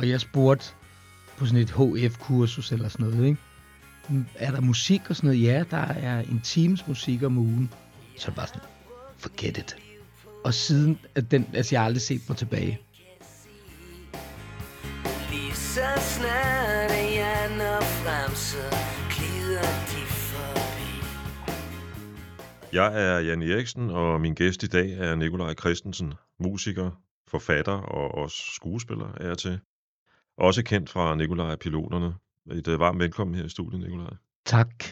og jeg spurgte på sådan et HF-kursus eller sådan noget, ikke? Er der musik og sådan noget? Ja, der er en times musik om ugen. Så er det bare sådan, forget it. Og siden, at den, altså jeg har aldrig set mig tilbage. Lige så snart jeg når frem, så glider de forbi. Jeg er Jan Eriksen, og min gæst i dag er Nikolaj Christensen, musiker, forfatter og også skuespiller er til. Også kendt fra Nikolaj Piloterne. Et varmt velkommen her i studiet, Nikolaj. Tak.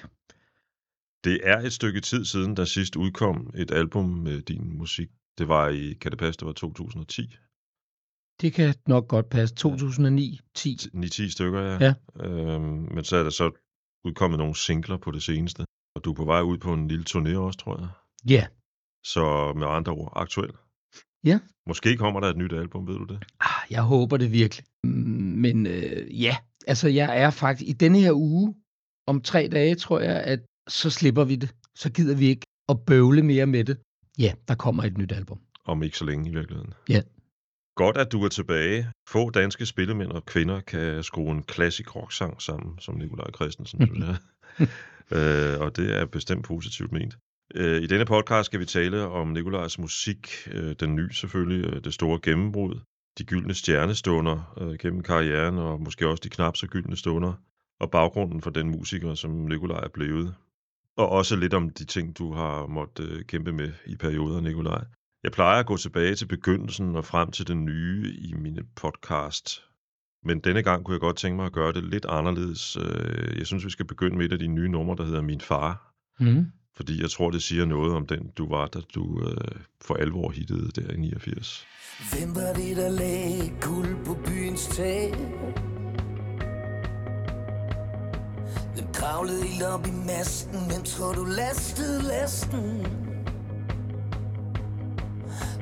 Det er et stykke tid siden, der sidst udkom et album med din musik. Det var i, kan det passe, det var 2010? Det kan nok godt passe. 2009, 10. 9-10 stykker, ja. Ja. Øhm, men så er der så udkommet nogle singler på det seneste. Og du er på vej ud på en lille turné også, tror jeg. Ja. Så med andre ord, aktuel. Ja. Måske kommer der et nyt album, ved du det? Ah, jeg håber det virkelig. Men øh, ja, altså jeg er faktisk i denne her uge, om tre dage, tror jeg, at så slipper vi det. Så gider vi ikke at bøvle mere med det. Ja, der kommer et nyt album. Om ikke så længe i virkeligheden. Ja. Godt, at du er tilbage. Få danske spillemænd og kvinder kan skrue en klassisk rock-sang sammen, som Nikolaj Christensen, øh, og det er bestemt positivt ment. Øh, I denne podcast skal vi tale om Nikolajs musik, øh, den nye selvfølgelig, øh, det store gennembrud, de gyldne stjernestunder øh, gennem karrieren, og måske også de knap så gyldne stunder, og baggrunden for den musiker, som Nikolaj er blevet. Og også lidt om de ting, du har måttet øh, kæmpe med i perioder, Nikolaj. Jeg plejer at gå tilbage til begyndelsen og frem til den nye i mine podcast. Men denne gang kunne jeg godt tænke mig at gøre det lidt anderledes. Øh, Jeg synes, vi skal begynde med et af de nye numre, der hedder Min Far. Mm. Fordi jeg tror, det siger noget om den, du var, da du øh, for alvor hittede der i 89. Hvem var det, der lagde guld på byens tag? Hvem kravlede ild op i masten? Hvem tror du lastede lasten?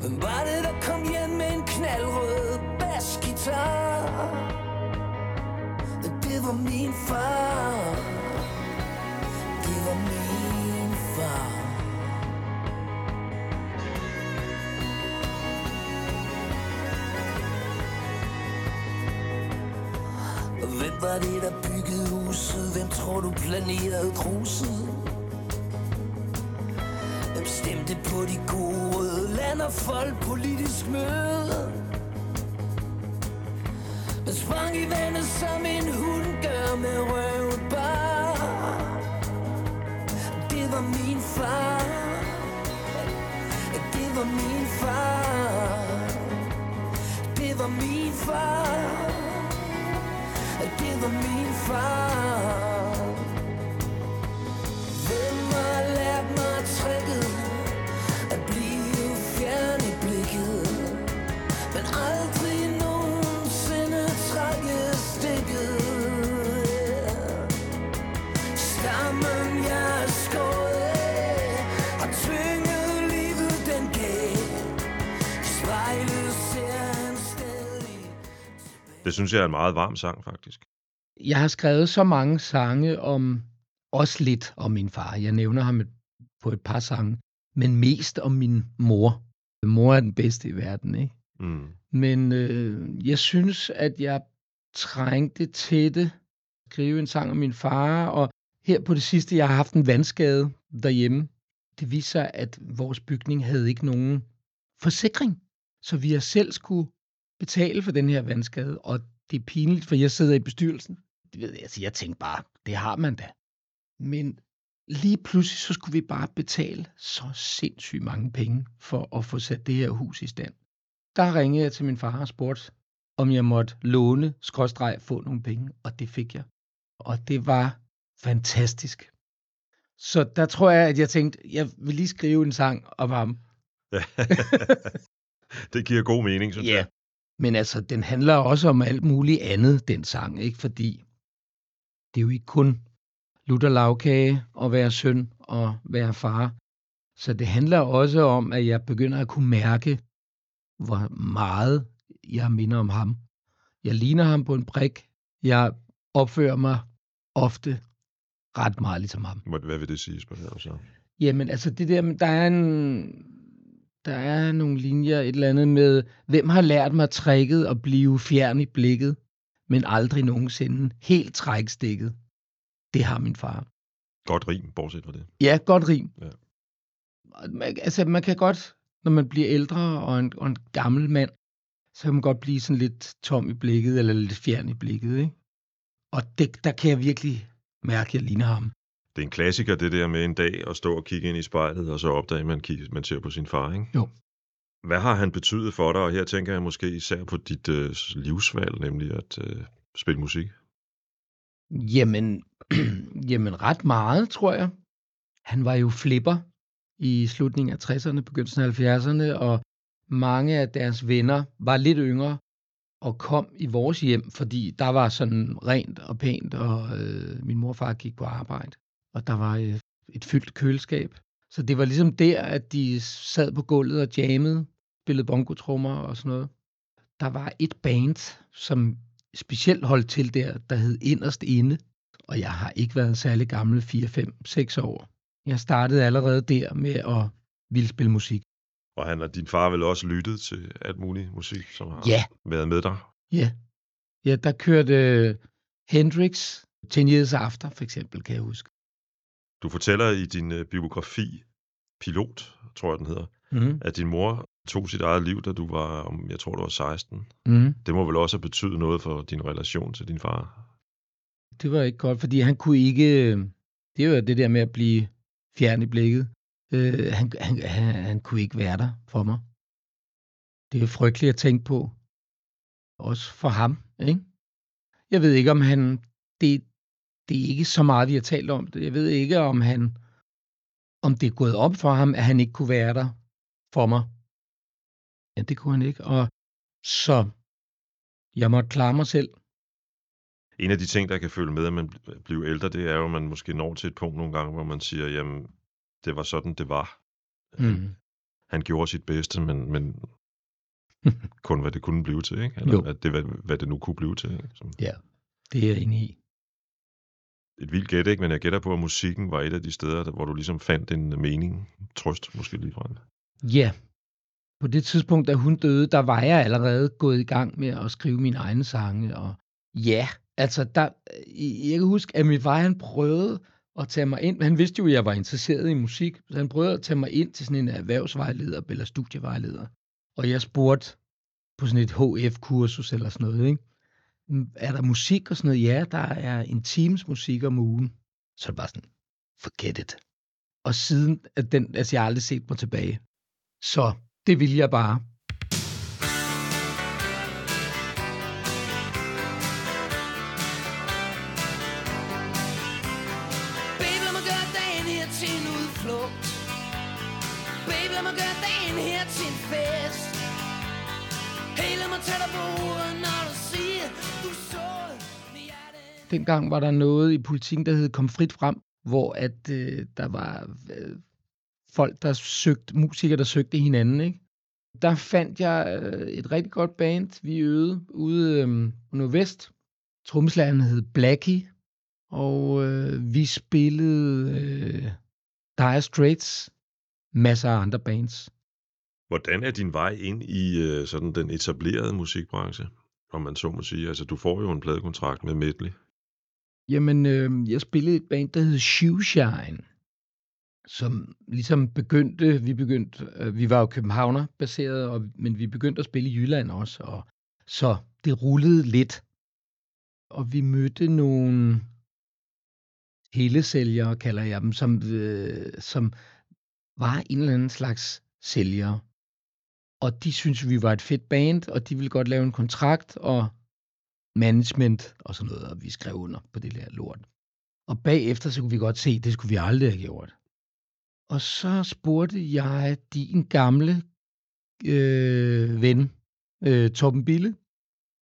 Hvem var det, der kom hjem med en knaldrød basgitar? Det var min far var det, der byggede huset? Hvem tror du planerede kruset? Hvem stemte på de gode røde land og folk politisk møde? Hvem sprang i vandet som en hund gør med røvet bare Det var min far Det var min far Det var min far var min far. Hvem har lært mig tricket At blive fjern i blikket. Men aldrig nogensinde trække stikket. Stammen jeg er skåret af Har tynget livet den gav I spejlet ser han stadig Det synes jeg er en meget varm sang, faktisk. Jeg har skrevet så mange sange om, også lidt om min far. Jeg nævner ham et- på et par sange, men mest om min mor. Mor er den bedste i verden, ikke? Mm. Men øh, jeg synes, at jeg trængte til det. Skrive en sang om min far, og her på det sidste, jeg har haft en vandskade derhjemme. Det viser sig, at vores bygning havde ikke nogen forsikring. Så vi har selv skulle betale for den her vandskade, og det er pinligt, for jeg sidder i bestyrelsen. Det ved jeg, altså jeg tænkte bare, det har man da. Men lige pludselig, så skulle vi bare betale så sindssygt mange penge for at få sat det her hus i stand. Der ringede jeg til min far og spurgte, om jeg måtte låne, skråstreg, få nogle penge, og det fik jeg. Og det var fantastisk. Så der tror jeg, at jeg tænkte, jeg vil lige skrive en sang om ham. det giver god mening, synes jeg. Men altså, den handler også om alt muligt andet, den sang, ikke? Fordi det er jo ikke kun lutter lavkage at være søn og være far. Så det handler også om, at jeg begynder at kunne mærke, hvor meget jeg minder om ham. Jeg ligner ham på en prik. Jeg opfører mig ofte ret meget ligesom ham. Hvad hvad vil det sige, spørger så? Jamen, altså det der, der er en, der er nogle linjer, et eller andet med, hvem har lært mig tricket at blive fjern i blikket? Men aldrig nogensinde helt trækstikket. Det har min far. Godt rim, bortset fra det. Ja, godt rim. Ja. Man, altså, man kan godt, når man bliver ældre og en, og en gammel mand, så kan man godt blive sådan lidt tom i blikket, eller lidt fjern i blikket, ikke? Og det, der kan jeg virkelig mærke, at jeg ligner ham. Det er en klassiker, det der med en dag at stå og kigge ind i spejlet, og så opdage, at man, kigger, man ser på sin far, ikke? Jo. Hvad har han betydet for dig? Og her tænker jeg måske især på dit øh, livsvalg, nemlig at øh, spille musik. Jamen, jamen, ret meget, tror jeg. Han var jo flipper i slutningen af 60'erne, begyndelsen af 70'erne, og mange af deres venner var lidt yngre og kom i vores hjem, fordi der var sådan rent og pænt, og øh, min mor og far gik på arbejde, og der var øh, et fyldt køleskab. Så det var ligesom der, at de sad på gulvet og jammede, spillede bongotrummer og sådan noget. Der var et band, som specielt holdt til der, der hed Inderst Inde, og jeg har ikke været særlig gammel, 4, 5, 6 år. Jeg startede allerede der med at ville spille musik. Og han og din far vel også lyttet til alt muligt musik, som har Ja. været med dig. Ja, ja der kørte Hendrix 10 Years After, for eksempel, kan jeg huske. Du fortæller i din øh, biografi, Pilot, tror jeg den hedder, Mm. at din mor tog sit eget liv, da du var, jeg tror, du var 16. Mm. Det må vel også have betydet noget for din relation til din far. Det var ikke godt, fordi han kunne ikke... Det er jo det der med at blive fjern i blikket. Øh, han, han, han, han kunne ikke være der for mig. Det er frygteligt at tænke på. Også for ham, ikke? Jeg ved ikke, om han... Det, det er ikke så meget, vi har talt om det. Jeg ved ikke, om han... Om det er gået op for ham, at han ikke kunne være der for mig. Ja, det kunne han ikke. Og så... Jeg måtte klare mig selv. En af de ting, der kan følge med, at man bl- bliver ældre, det er jo, at man måske når til et punkt nogle gange, hvor man siger, jamen, det var sådan, det var. Mm. Han gjorde sit bedste, men, men kun hvad det kunne blive til, ikke? Eller Jo. At det, hvad, hvad det nu kunne blive til. Ikke? Som Ja, det er jeg enig i et vildt gæt, ikke? Men jeg gætter på, at musikken var et af de steder, der, hvor du ligesom fandt en øh, mening, trøst måske lige fra Ja. På det tidspunkt, da hun døde, der var jeg allerede gået i gang med at skrive mine egne sange. Og ja, altså, der, øh, jeg kan huske, at min far, han prøvede at tage mig ind. Han vidste jo, at jeg var interesseret i musik, så han prøvede at tage mig ind til sådan en erhvervsvejleder eller studievejleder. Og jeg spurgte på sådan et HF-kursus eller sådan noget, ikke? Er der musik og sådan noget? Ja, der er en times musik om ugen. Så er det bare sådan, forget it. Og siden, at den, altså jeg har aldrig set mig tilbage. Så det vil jeg bare. Dengang var der noget i politikken, der hed Kom frit frem, hvor at øh, der var øh, folk, der søgte, musikere, der søgte hinanden, ikke? Der fandt jeg øh, et rigtig godt band, vi øvede ude øh, Nordvest. Tromslæren hed Blackie, og øh, vi spillede øh, Dire Straits, masser af andre bands. Hvordan er din vej ind i øh, sådan den etablerede musikbranche, om man så må sige? Altså, du får jo en pladekontrakt med Medley. Jamen, øh, jeg spillede et band, der hed Shoeshine, som ligesom begyndte, vi begyndte, øh, vi var jo københavner baseret, og, men vi begyndte at spille i Jylland også, og så det rullede lidt. Og vi mødte nogle telesælgere, kalder jeg dem, som, øh, som var en eller anden slags sælgere. Og de syntes, vi var et fedt band, og de ville godt lave en kontrakt, og management og sådan noget, og vi skrev under på det der lort. Og bagefter, så kunne vi godt se, at det skulle vi aldrig have gjort. Og så spurgte jeg din gamle øh, ven, øh, Torben Bille,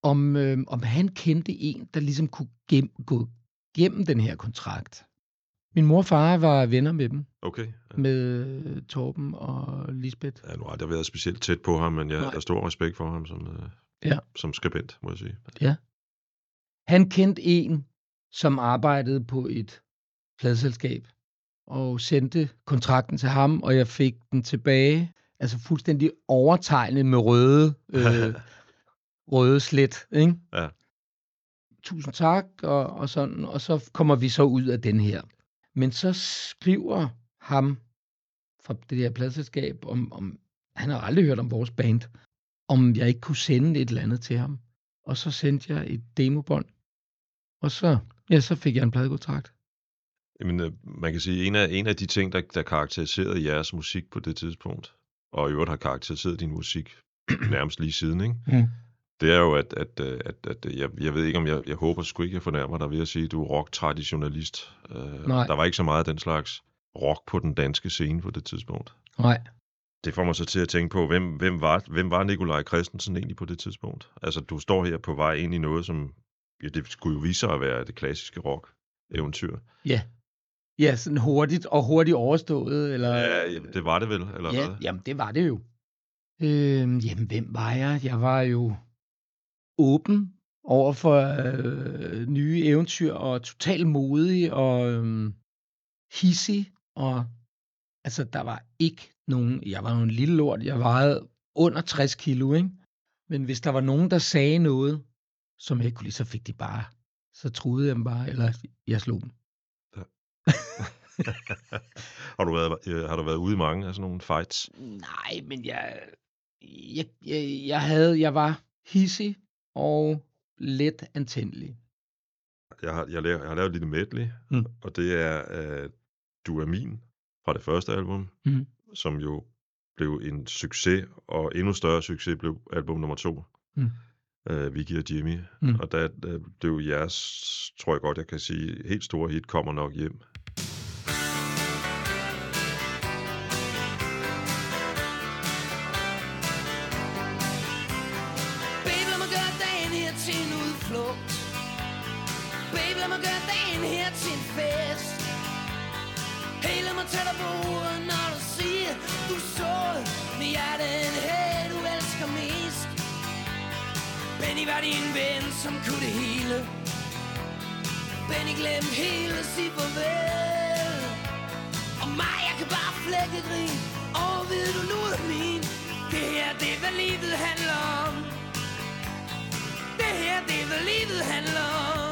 om, øh, om han kendte en, der ligesom kunne gem, gå gennem den her kontrakt. Min mor og far var venner med dem, Okay. Ja. med øh, Torben og Lisbeth. Jeg har nu aldrig været specielt tæt på ham, men jeg Nej. har stor respekt for ham som, øh, Ja. som skribent, må jeg sige. Han kendte en, som arbejdede på et pladselskab, og sendte kontrakten til ham, og jeg fik den tilbage, altså fuldstændig overtegnet med røde, øh, røde slet, ikke? Ja. tusind tak, og, og sådan, og så kommer vi så ud af den her. Men så skriver ham fra det her pladselskab, om, om han har aldrig hørt om vores band, om jeg ikke kunne sende et eller andet til ham. Og så sendte jeg et demobånd, og så, ja, så fik jeg en pladekontrakt. Jamen, øh, man kan sige, en af, en af de ting, der, der karakteriserede jeres musik på det tidspunkt, og i øvrigt har karakteriseret din musik nærmest lige siden, ikke? Mm. det er jo, at, at, øh, at, at jeg, jeg ved ikke, om jeg, jeg håber sgu ikke, jeg fornærmer dig ved at sige, at du er rock-traditionalist. Uh, der var ikke så meget af den slags rock på den danske scene på det tidspunkt. Nej. Det får mig så til at tænke på, hvem, hvem, var, hvem var Nikolaj Christensen egentlig på det tidspunkt? Altså, du står her på vej ind i noget, som ja, det skulle jo vise sig at være det klassiske rock-eventyr. Ja. Ja, sådan hurtigt og hurtigt overstået, eller... Ja, jamen, det var det vel, eller ja, hvad? jamen det var det jo. Øhm, jamen, hvem var jeg? Jeg var jo åben over for øh, nye eventyr, og totalt modig, og øh, hissig, og altså, der var ikke nogen... Jeg var jo en lille lort, jeg vejede under 60 kilo, ikke? Men hvis der var nogen, der sagde noget, som jeg ikke kunne lide, så fik de bare... Så truede jeg dem bare, eller jeg slog dem. har, du været, øh, har du været ude i mange af sådan nogle fights? Nej, men jeg, jeg, jeg, jeg havde, jeg var hissig og let antændelig. Jeg har, jeg, laver, jeg har lavet et lille medley, Mm. og det er uh, Du er min fra det første album, Mhm. som jo blev en succes, og endnu større succes blev album nummer to, Mm. Uh, Vicky og Jimmy. Mm. Og der, der blev jeres, tror jeg godt, jeg kan sige, helt store hit kommer nok hjem. Som kunne det hele Benny glem hele, sig farvel. Og mig, jeg kan bare flække grin Og ved du nu er min. Det her, det er hvad livet handler om. Det her, det er hvad livet handler om.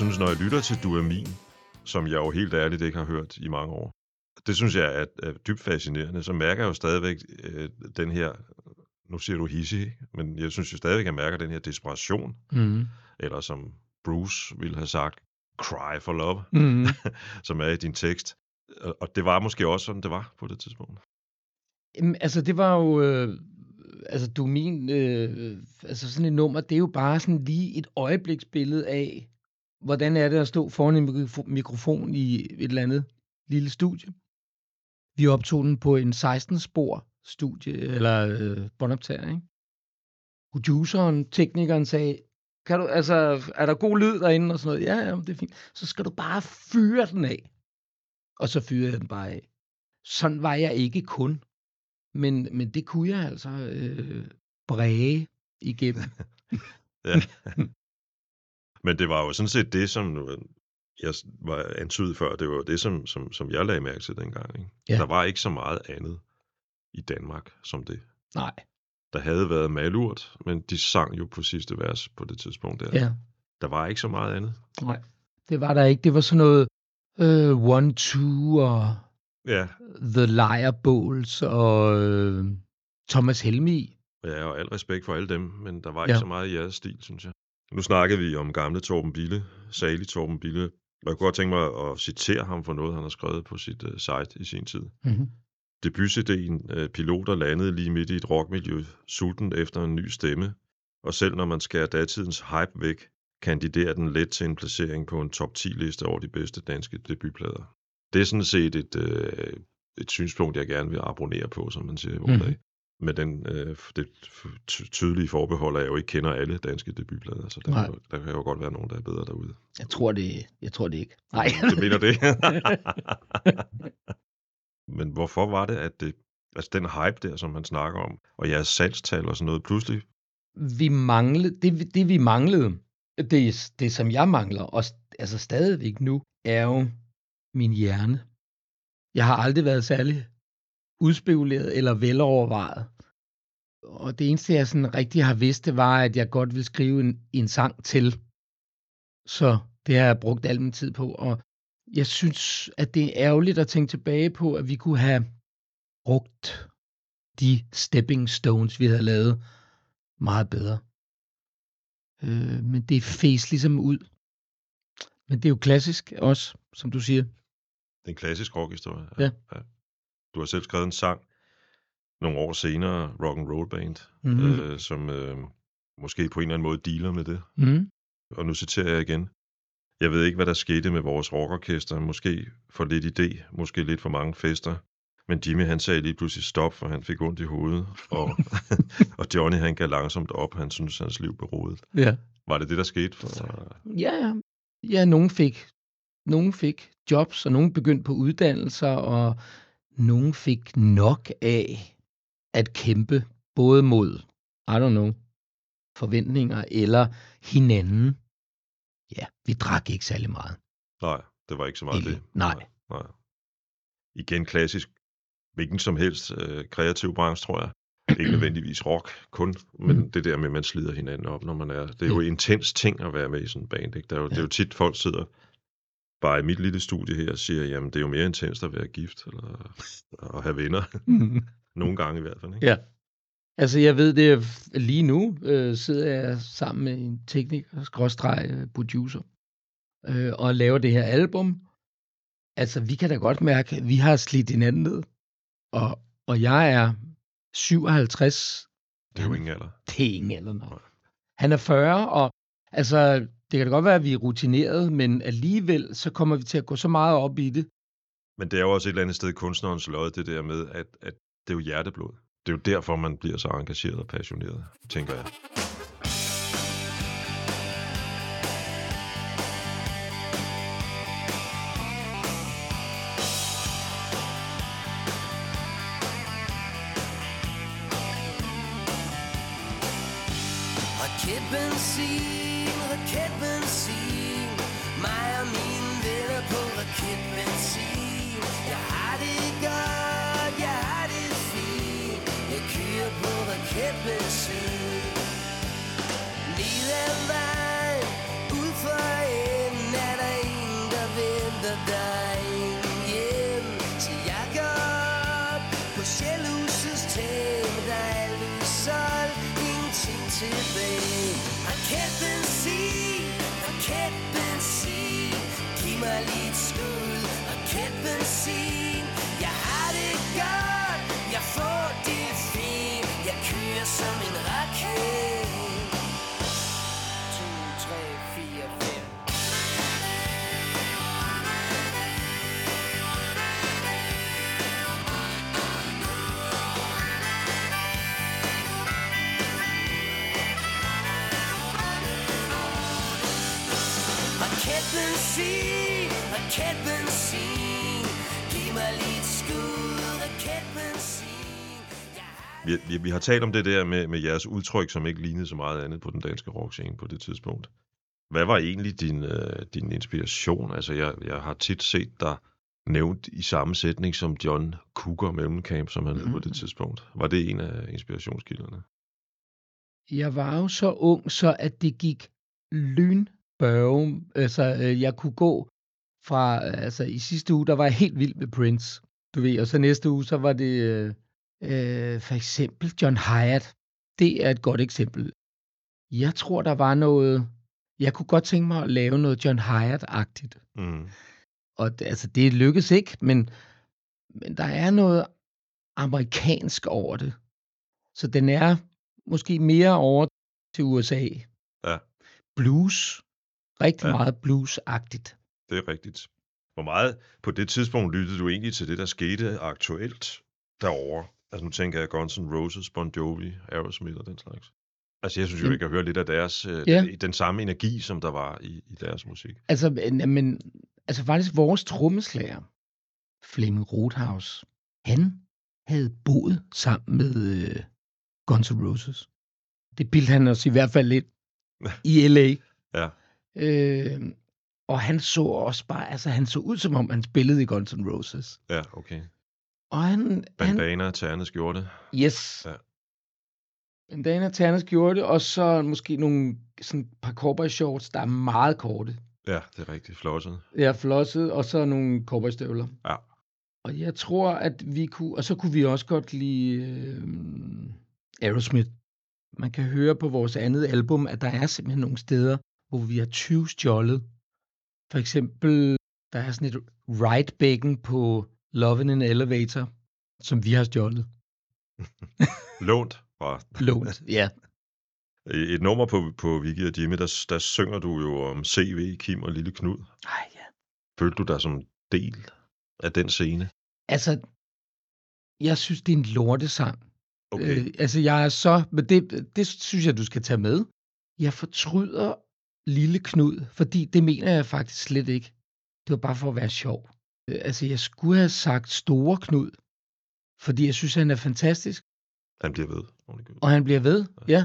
Synes, når jeg lytter til Du er min, som jeg jo helt ærligt ikke har hørt i mange år, det synes jeg er, er dybt fascinerende, så mærker jeg jo stadigvæk øh, den her, nu siger du hissig, ikke? men jeg synes jo stadigvæk, jeg mærker den her desperation, Mm. eller som Bruce ville have sagt, cry for love, Mm. som er i din tekst. Og det var måske også sådan, det var på det tidspunkt. Jamen, altså, det var jo... Øh, altså, du min... Øh, altså, sådan et nummer, det er jo bare sådan lige et øjebliksbillede af, hvordan er det at stå foran en mikrofon i et eller andet lille studie. Vi optog den på en 16-spor studie, eller øh, båndoptager, ikke? Produceren, teknikeren sagde, kan du, altså, er der god lyd derinde og sådan noget? Ja, ja, det er fint. Så skal du bare fyre den af. Og så fyrede jeg den bare af. Sådan var jeg ikke kun. Men, men det kunne jeg altså øh, bræge igennem. Men det var jo sådan set det, som øh, jeg var antydet før, det var jo det, som, som, som jeg lagde mærke til dengang. Ikke? Ja. Der var ikke så meget andet i Danmark som det. Nej. der havde været malurt, men de sang jo på sidste vers på det tidspunkt der. Ja. Der var ikke så meget andet. Nej, det var der ikke. Det var sådan noget øh, One, Two og Ja, The Liar Bowls og øh, Thomas Helmi. ja, og al respekt for alle dem, men der var ikke Ja. så meget i jeres stil, synes jeg. Nu snakkede vi om gamle Torben Bille, salig Torben Bille. Jeg kunne godt tænke mig at citere ham for noget, han har skrevet på sit uh, site i sin tid. Mm-hmm. Debut-CD'en øh, Piloter landede lige midt i et rockmiljø, sulten efter en ny stemme, og selv når man skærer datidens hype væk, kandiderer den let til en placering på en top 10-liste over de bedste danske debutplader. Det er sådan set et, øh, et synspunkt, jeg gerne vil abonnere på, som man siger i vores Mhm. dag. Med den, øh, det ty- tydelige forbehold, at jeg jo ikke kender alle danske debutplader, så der, jo- der kan jo godt være nogen, der er bedre derude. Jeg tror det, jeg tror det ikke. Nej. Det mener det. Men hvorfor var det, at det, altså den hype der, som man snakker om, og jeres salgstal og sådan noget, pludselig, vi manglede, det, vi- det vi manglede, det, det som jeg mangler, og altså stadigvæk nu, er jo min hjerne. Jeg har aldrig været særlig udspekuleret eller velovervejet. Og det eneste, jeg sådan rigtig har vidst, det var, at jeg godt vil skrive en, en sang til. Så det har jeg brugt al min tid på. Og jeg synes, at det er ærgerligt at tænke tilbage på, at vi kunne have brugt de stepping stones, vi havde lavet, meget bedre. Øh, men det fæs ligesom ud. Men det er jo klassisk også, som du siger. det er en klassisk rockhistorie. Ja. ja. Du har selv skrevet en sang nogle år senere, Rock and Roll Band, Mhm. øh, som øh, måske på en eller anden måde dealer med det. Mm. Og nu citerer jeg igen. Jeg ved ikke, hvad der skete med vores rockorkester. Måske for lidt idé, måske lidt for mange fester. Men Jimmy han sagde lige pludselig stop, for han fik ondt i hovedet. Og, og Johnny han gav langsomt op. Han synes hans liv blev rodet. Ja. Var det det, der skete? For, Ja, ja. Ja, nogen fik, nogen fik jobs, og nogen begyndte på uddannelser, og nogen fik nok af at kæmpe både mod, I don't know, forventninger eller hinanden. Ja, vi drak ikke særlig meget. nej, det var ikke så meget Ikke. det. Nej. nej. nej. Igen klassisk. Hvilken som helst øh, kreativ branche, tror jeg. Ikke nødvendigvis rock kun, men Mm. det der med, at man slider hinanden op, når man er... Det er jo Ja. intens ting at være med i sådan en band, ikke? Der er jo, Det er jo tit, folk sidder bare i mit lille studie her og siger, jamen det er jo mere intenst at være gift, eller at have venner. Nogle gange i hvert fald, ikke? Ja. Altså, jeg ved det, lige nu øh, sidder jeg sammen med en tekniker, skråstreg øh, producer, øh, og laver det her album. Altså, vi kan da godt mærke, at vi har slidt hinanden ned. Og, og jeg er 57. Det er jo ingen alder. Det er ingen alder nok. Han er 40, og altså, det kan da godt være, at vi er rutineret, men alligevel, så kommer vi til at gå så meget op i det. Men det er jo også et eller andet sted kunstnerens lod, det der med, at, at det er jo hjerteblod. Det er jo derfor, man bliver så engageret og passioneret, tænker jeg. Raketbenzin, raketbenzin Vi, vi, vi har talt om det der med, med jeres udtryk, som ikke lignede så meget andet på den danske rockscene på det tidspunkt. Hvad var egentlig din, øh, din inspiration? Altså, jeg, jeg har tit set dig nævnt i samme sætning som John Cougar Mellencamp, som han hed på det tidspunkt. Var det en af inspirationskilderne? Jeg var jo så ung, så at det gik lynbørge. Altså, øh, jeg kunne gå fra, altså i sidste uge, der var jeg helt vild med Prince, du ved, og så næste uge, så var det øh, øh, for eksempel John Hyatt. Det er et godt eksempel. Jeg tror, der var noget, jeg kunne godt tænke mig at lave noget John Hyatt-agtigt. Mm. Og det, altså, det lykkedes ikke, men, men der er noget amerikansk over det. Så den er måske mere over til USA. Ja. Blues. Rigtig ja. meget blues-agtigt. Det er rigtigt. Hvor meget på det tidspunkt lyttede du egentlig til det, der skete aktuelt derovre? Altså nu tænker jeg Guns N' Roses, Bon Jovi, Aerosmith og den slags. Altså jeg synes jo, Jamen- jeg kan høre lidt af deres, øh, Ja. den samme energi, som der var i, i deres musik. Altså, men- men, altså faktisk vores trommeslager, Flemming Rothaus, han havde boet sammen med øh, Guns N' Roses. Det bildte han os i hvert fald lidt i L.A. Ja. Øh, og han så også bare, altså han så ud som om, han spillede i Guns N' Roses. Ja, okay. Og han, han Bandana, terne skjorte. yes. Ja. En Dana Ternes gjorde det, og så måske nogle sådan par cowboy shorts, der er meget korte. Ja, det er rigtigt. Flosset. Ja, flosset, og så nogle cowboystøvler. Ja. Og jeg tror, at vi kunne... Og så kunne vi også godt lide øh, Aerosmith. Man kan høre på vores andet album, at der er simpelthen nogle steder, hvor vi har 20 stjålet. For eksempel, der er sådan et bacon på Love in an Elevator, som vi har stjålet. Lånt fra Lånt, ja. Et nummer på, på Vicky og Jimmy, der, der synger du jo om CV, Kim og Lille Knud. Ej, ja. Følte du dig som del af den scene? Altså, jeg synes, det er en lortesang. Okay. Øh, altså, jeg er så... Men det, det synes jeg, du skal tage med. Jeg fortryder Lille Knud, fordi det mener jeg faktisk slet ikke. Det var bare for at være sjov. Øh, altså, jeg skulle have sagt Store Knud, fordi jeg synes, han er fantastisk, Han bliver ved. og han bliver ved. Ja,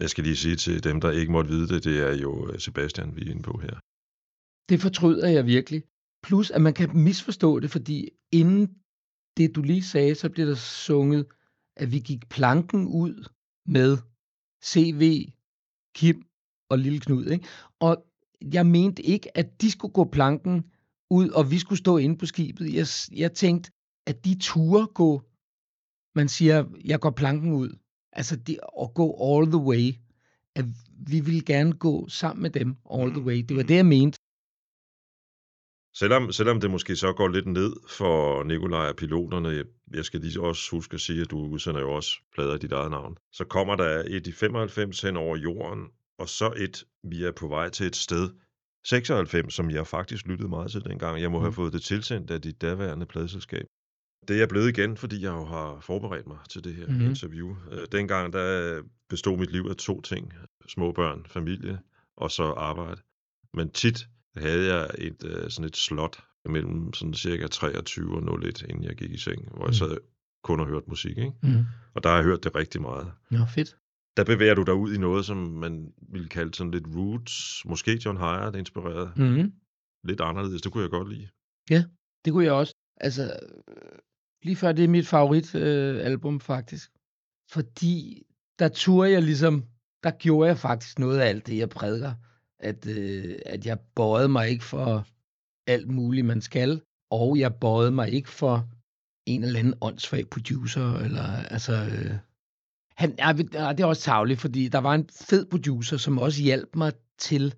Jeg skal lige sige til dem, der ikke måtte vide det, det er jo øh, Sebastian, vi er inde på her. det fortryder jeg virkelig. Plus, at man kan misforstå det, fordi inden det, du lige sagde, så bliver der sunget, at vi gik planken ud med CV, Kim og Lille Knud. Ikke? Og jeg mente ikke, at de skulle gå planken ud, og vi skulle stå inde på skibet. Jeg, jeg tænkte, at de ture gå, man siger, jeg går planken ud. Altså de, at gå all the way. At vi ville gerne gå sammen med dem all the way. Det var det, jeg mente. Selvom, selvom det måske så går lidt ned for Nikolaj og piloterne, jeg, jeg skal lige også huske at sige, at du udsender jo også plader i dit eget navn, så kommer der et i 95 hen over jorden, og så et, vi er på vej til et sted, 96, som jeg faktisk lyttede meget til dengang. Jeg må have Mm. fået det tilsendt af dit daværende pladeselskab. Det er jeg blevet igen, fordi jeg jo har forberedt mig til det her mm-hmm. interview. Øh, Dengang der bestod mit liv af to ting. Små børn, familie og så arbejde. Men tit havde jeg et øh, sådan et slot mellem sådan cirka 23 og 01, inden jeg gik i seng, hvor jeg Mm. sad kun og hørte musik. Ikke? Mm. Og der har jeg hørt det rigtig meget. Nå, fedt. Der bevæger du dig ud i noget, som man ville kalde sådan lidt roots. Måske John Hyatt inspireret. Mm. Lidt anderledes. Det kunne jeg godt lide. Det kunne jeg også. Altså, øh, lige før det er mit favorit øh, album faktisk. Fordi der turde jeg ligesom, der gjorde jeg faktisk noget af alt det, jeg prædiker. At, øh, at jeg bøjede mig ikke for alt muligt, man skal. Og jeg bøjede mig ikke for en eller anden åndssvag producer. Eller, altså, øh, han, ja, det er også tavligt, fordi der var en fed producer, som også hjalp mig til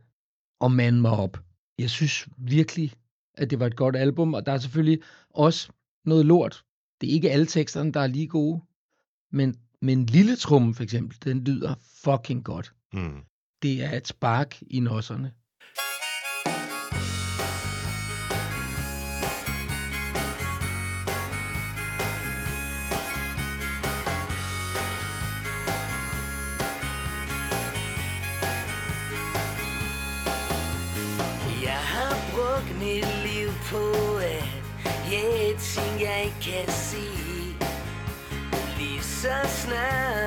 at mande mig op. Jeg synes virkelig, at det var et godt album, og der er selvfølgelig også noget lort. Det er ikke alle teksterne, der er lige gode, men, men Lille Trum for eksempel, den lyder fucking godt. Mm. Det er et spark i nosserne. Kan se. Lige så snart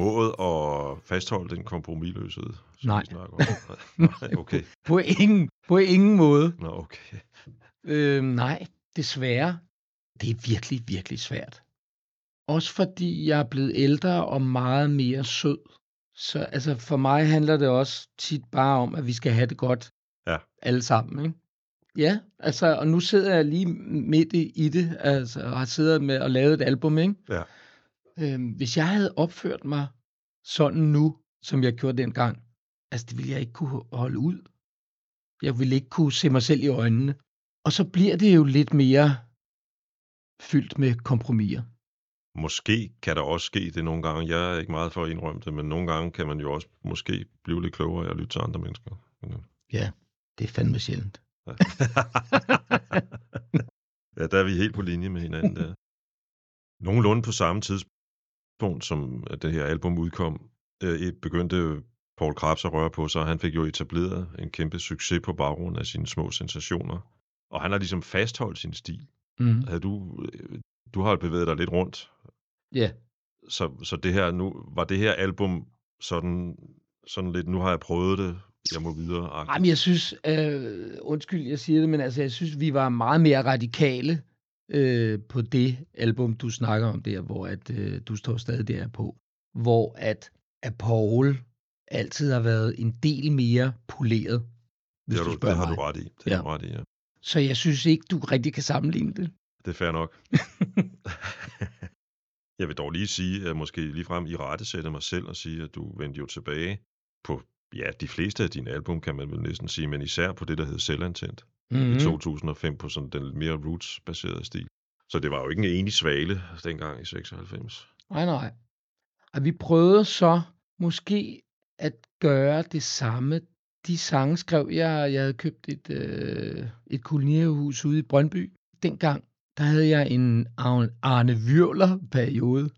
formået at fastholde den kompromilløshed? Nej. vi om? Nej, okay. På ingen, på ingen måde. Nå, okay. Øh, nej, desværre. Det er virkelig, virkelig svært. Også fordi jeg er blevet ældre og meget mere sød. Så altså, for mig handler det også tit bare om, at vi skal have det godt. Ja. Alle sammen, ikke? Ja, altså, og nu sidder jeg lige midt i, i det, altså, og har siddet med og lavet et album, ikke? Ja. Øhm, hvis jeg havde opført mig sådan nu, som jeg gjorde dengang, altså, det ville jeg ikke kunne holde ud. Jeg ville ikke kunne se mig selv i øjnene. Og så bliver det jo lidt mere fyldt med kompromiser. Måske kan der også ske det nogle gange. Jeg er ikke meget for at indrømme det, men nogle gange kan man jo også måske blive lidt klogere af at lytte til andre mennesker. Men, øh, Ja, det er fandme sjældent. ja. ja, der er vi helt på linje med hinanden der. Nogenlunde på samme tidspunkt, som det her album udkom, øh, begyndte Paul Krabs at røre på sig, og han fik jo etableret en kæmpe succes på baggrund af sine små sensationer. Og han har ligesom fastholdt sin stil. Mm. Havde du, øh, du har jo bevæget dig lidt rundt Ja, så, så det her nu, var det her album sådan, sådan lidt, nu har jeg prøvet det, jeg må videre. Ej, men jeg synes, øh, undskyld, jeg siger det, men altså, jeg synes, vi var meget mere radikale øh, på det album, du snakker om der, hvor at, øh, du står stadig der på. Hvor at, at Paul altid har været en del mere poleret, hvis det, har du du, det har mig. du ret i. Det Ja. har du ret i, ja. Så jeg synes ikke, du rigtig kan sammenligne det. Det er fair nok. jeg vil dog lige sige, at måske ligefrem i rette sætte mig selv og sige, at du vendte jo tilbage på, ja, de fleste af dine album, kan man vel næsten sige, men især på det, der hed Selvantent Mm-hmm. i 2005, på sådan den mere roots-baserede stil. Så det var jo ikke en enig svale dengang i 96. Nej, nej. Og vi prøvede så måske at gøre det samme. De sange skrev jeg, jeg havde købt et, øh, et kolonierhus ude i Brøndby. Dengang, der havde jeg en Arne Würler-periode.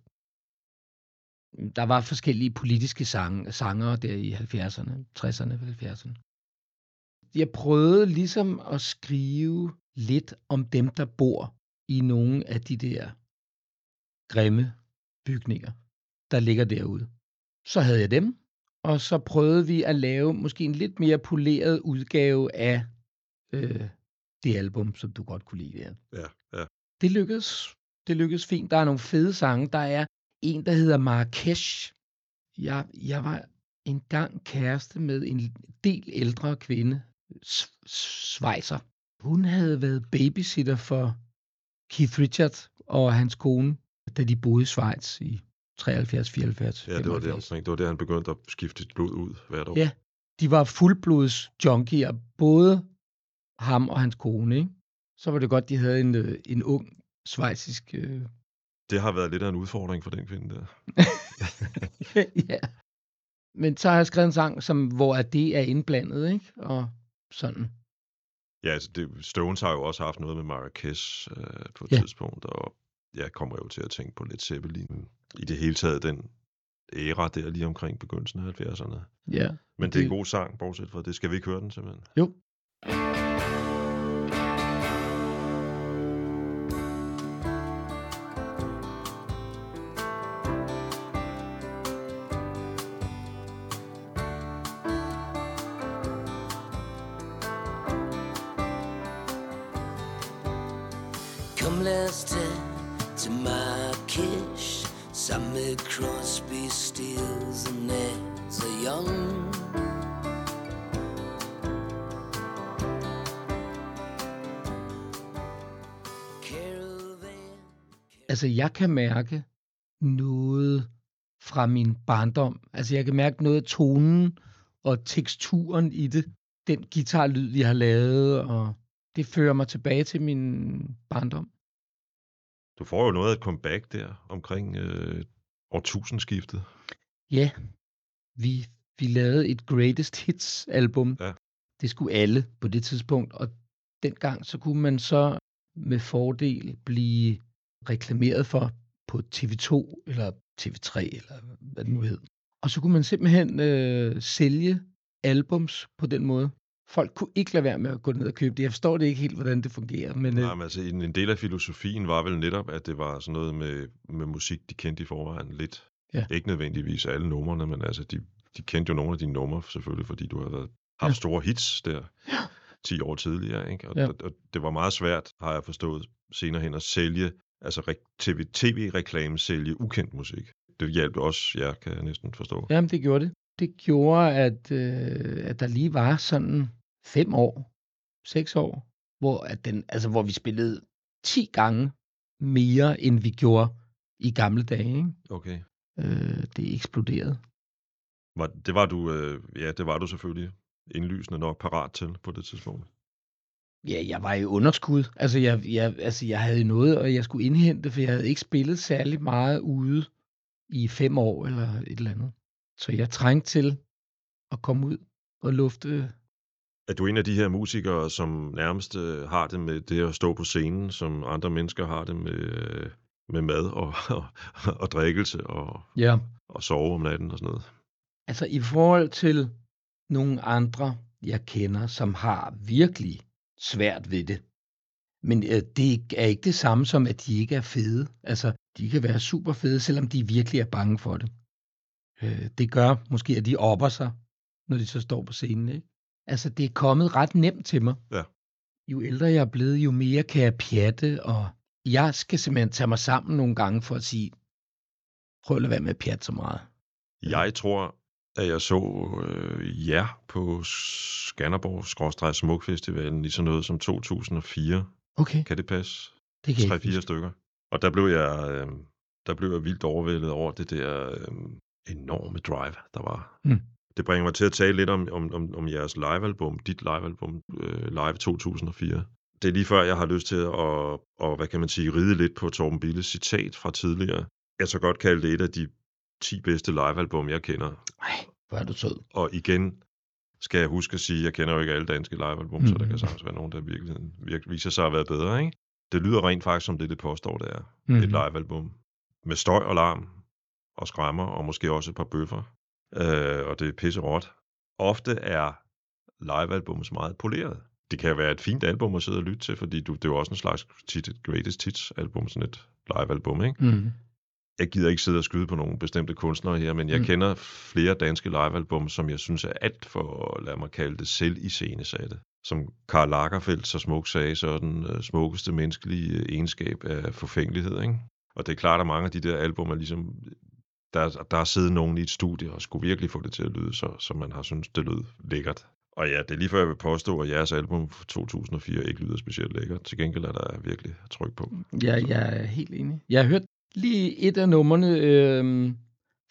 Der var forskellige politiske sange, sanger der i 70'erne, 60'erne, 70'erne. Jeg prøvede ligesom at skrive lidt om dem, der bor i nogle af de der grimme bygninger, der ligger derude. Så havde jeg dem, og så prøvede vi at lave måske en lidt mere poleret udgave af øh, det album, som du godt kunne lide. Der. Ja, ja. Det lykkedes. Det lykkedes fint. Der er nogle fede sange. Der er en, der hedder Marrakesh. Jeg, jeg var engang kæreste med en del ældre kvinde, Schweizer. Hun havde været babysitter for Keith Richard og hans kone, da de boede i Schweiz i 73, 74, Ja, det var det 75. omkring. Det var der, han begyndte at skifte blod ud hvert år. Ja. De var fuldblods junkier, både ham og hans kone. Ikke? Så var det godt, de havde en, øh, en ung svejsisk... Øh... Det har været lidt af en udfordring for den kvinde der. ja. Men så har jeg skrevet en sang, som, hvor det er indblandet, ikke? Og sådan. Ja, altså det, Stones har jo også haft noget med Marrakesh øh, på et Ja. tidspunkt, og jeg kommer jo til at tænke på lidt Zeppelin. I det hele taget den æra der lige omkring begyndelsen af 70'erne. Ja. Men det er en god sang, bortset fra det. Skal vi ikke høre den simpelthen? Jo. Jeg kan mærke noget fra min barndom. Altså, jeg kan mærke noget af tonen og teksturen i det. Den guitarlyd, vi har lavet, og det fører mig tilbage til min barndom. Du får jo noget af et comeback der omkring øh, årtusindskiftet. Ja, vi, vi lavede et Greatest Hits album. Ja. Det skulle alle på det tidspunkt, og dengang så kunne man så med fordel blive reklameret for på TV2 eller TV3 eller hvad det nu hed. Og så kunne man simpelthen øh, sælge albums på den måde Folk kunne ikke lade være med at gå ned og købe det. Jeg forstår det ikke helt, hvordan det fungerer. Men, øh, Nej, men altså, en, en del af filosofien var vel netop, at det var sådan noget med, med musik, de kendte i forvejen lidt. Ja. Ikke nødvendigvis alle numrene, men altså, de, de kendte jo nogle af dine numre, selvfølgelig, fordi du har været, haft Ja. store hits der 10 år tidligere. Ikke? Og, Ja. og, og det var meget svært, har jeg forstået senere hen, at sælge, altså re- TV, tv-reklame sælge ukendt musik. Det hjalp også jer, kan jeg næsten forstå. Jamen, det gjorde det. Det gjorde, at, øh, at der lige var sådan fem år, seks år, hvor, at den, altså, hvor vi spillede 10 gange mere, end vi gjorde i gamle dage. Ikke? Okay. Øh, det eksploderede. Var, det var du, øh, ja, det var du selvfølgelig indlysende nok parat til på det tidspunkt. Ja, jeg var i underskud. Altså, jeg, jeg, altså, jeg havde noget, og jeg skulle indhente, for jeg havde ikke spillet særlig meget ude i fem år eller et eller andet. Så jeg trængte til at komme ud og lufte. Er du en af de her musikere, som nærmest øh, har det med det at stå på scenen, som andre mennesker har det med, øh, med mad og, og, og drikkelse og, Ja. og sove om natten og sådan noget? Altså, i forhold til nogle andre, jeg kender, som har virkelig svært ved det. Men øh, det er ikke det samme som, at de ikke er fede. Altså, de kan være super fede, selvom de virkelig er bange for det. Øh, det gør måske, at de opper sig, når de så står på scenen. Ikke? Altså, det er kommet ret nemt til mig. Ja. Jo ældre jeg er blevet, jo mere kan jeg pjatte, og jeg skal simpelthen tage mig sammen nogle gange for at sige, prøv at lade være med at pjatte så meget. Jeg tror, at jeg så øh, jer på Skanderborg Smuk Festivalen i sådan noget som 2004. Okay, Kan det passe? det kan jeg ikke Tre-fire huske. stykker. Og der blev jeg, øh, der blev jeg vildt overvældet over det der øh, enorme drive, der var. Mm. Det bringer mig til at tale lidt om, om, om, om jeres livealbum, dit livealbum, øh, Live 2004. Det er lige før, jeg har lyst til at, og, hvad kan man sige, ride lidt på Torben Billes citat fra tidligere. Jeg så godt kalde det et af de 10 bedste livealbum, jeg kender. Ej, hvor er du sød. Og igen skal jeg huske at sige, at jeg kender jo ikke alle danske livealbum, mm. så der Mhm. kan sagtens være nogen, der virkelig, virkelig viser sig at være bedre. Ikke? Det lyder rent faktisk som det, det påstår, det er. Mm. Mhm. Et livealbum. Med støj og larm og skræmmer, og måske også et par bøffer. Øh, og det er pisse råt. Ofte er livealbums meget poleret. Det kan være et fint album at sidde og lytte til, fordi du, det er jo også en slags tit, greatest hits album, sådan et livealbum, ikke? Mm. Jeg gider ikke sidde og skyde på nogle bestemte kunstnere her, men jeg Mm. kender flere danske livealbum, som jeg synes er alt for, lad mig kalde det, selv iscenesatte. Som Karl Lagerfeldt så smukt sagde, så den øh, smukkeste menneskelige øh, egenskab af forfængelighed. Ikke? Og det er klart, at mange af de der album er ligesom, der, der er siddet nogen i et studie og skulle virkelig få det til at lyde, så, så man har synes det lød lækkert. Og ja, det er lige før jeg vil påstå, at jeres album fra 2004 ikke lyder specielt lækkert. Til gengæld er der virkelig tryk på. Ja, jeg er helt enig. Jeg har hørt lige et af numrene øh,